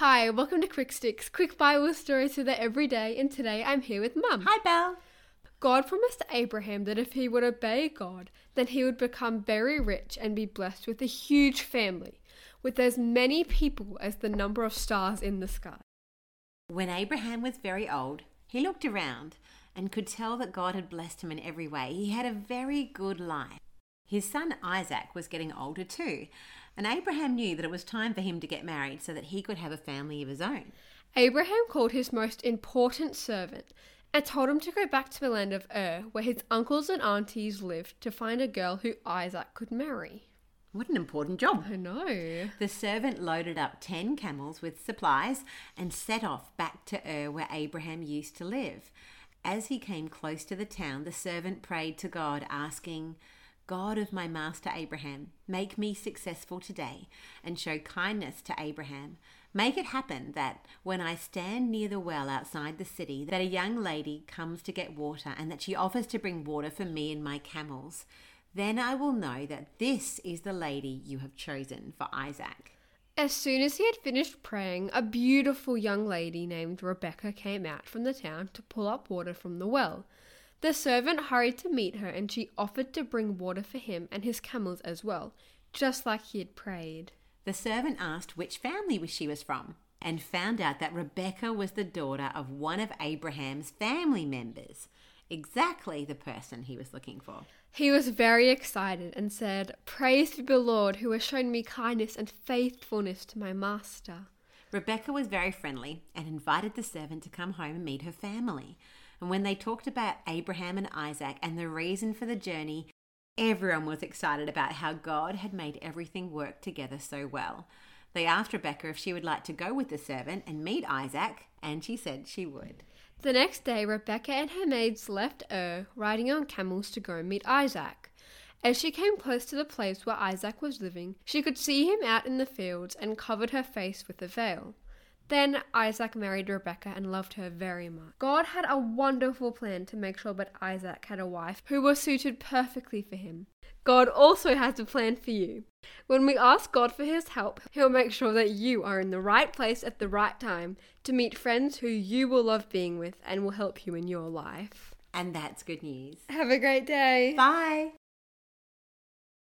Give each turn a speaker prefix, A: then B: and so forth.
A: Hi, welcome to Quick Sticks, quick Bible stories for the everyday, and today I'm here with Mum.
B: Hi, Belle.
A: God promised Abraham that if he would obey God, then he would become very rich and be blessed with a huge family, with as many people as the number of stars in the sky.
B: When Abraham was very old, he looked around and could tell that God had blessed him in every way. He had a very good life. His son Isaac was getting older too, and Abraham knew that it was time for him to get married so that he could have a family of his own.
A: Abraham called his most important servant and told him to go back to the land of Ur, where his uncles and aunties lived, to find a girl who Isaac could marry.
B: What an important job.
A: I know.
B: The servant loaded up ten camels with supplies and set off back to Ur, where Abraham used to live. As he came close to the town, the servant prayed to God, asking, God of my master Abraham, make me successful today and show kindness to Abraham. Make it happen that when I stand near the well outside the city, that a young lady comes to get water and that she offers to bring water for me and my camels. Then I will know that this is the lady you have chosen for Isaac.
A: As soon as he had finished praying, a beautiful young lady named Rebecca came out from the town to pull up water from the well. The servant hurried to meet her, and she offered to bring water for him and his camels as well, just like he had prayed.
B: The servant asked which family she was from and found out that Rebecca was the daughter of one of Abraham's family members, exactly the person he was looking for.
A: He was very excited and said, Praise be the Lord who has shown me kindness and faithfulness to my master.
B: Rebecca was very friendly and invited the servant to come home and meet her family. And when they talked about Abraham and Isaac and the reason for the journey, everyone was excited about how God had made everything work together so well. They asked Rebecca if she would like to go with the servant and meet Isaac, and she said she would.
A: The next day, Rebecca and her maids left Ur, riding on camels to go meet Isaac. As she came close to the place where Isaac was living, she could see him out in the fields and covered her face with a veil. Then Isaac married Rebecca and loved her very much. God had a wonderful plan to make sure that Isaac had a wife who was suited perfectly for him. God also has a plan for you. When we ask God for his help, he'll make sure that you are in the right place at the right time to meet friends who you will love being with and will help you in your life.
B: And that's good news.
A: Have a great day.
B: Bye.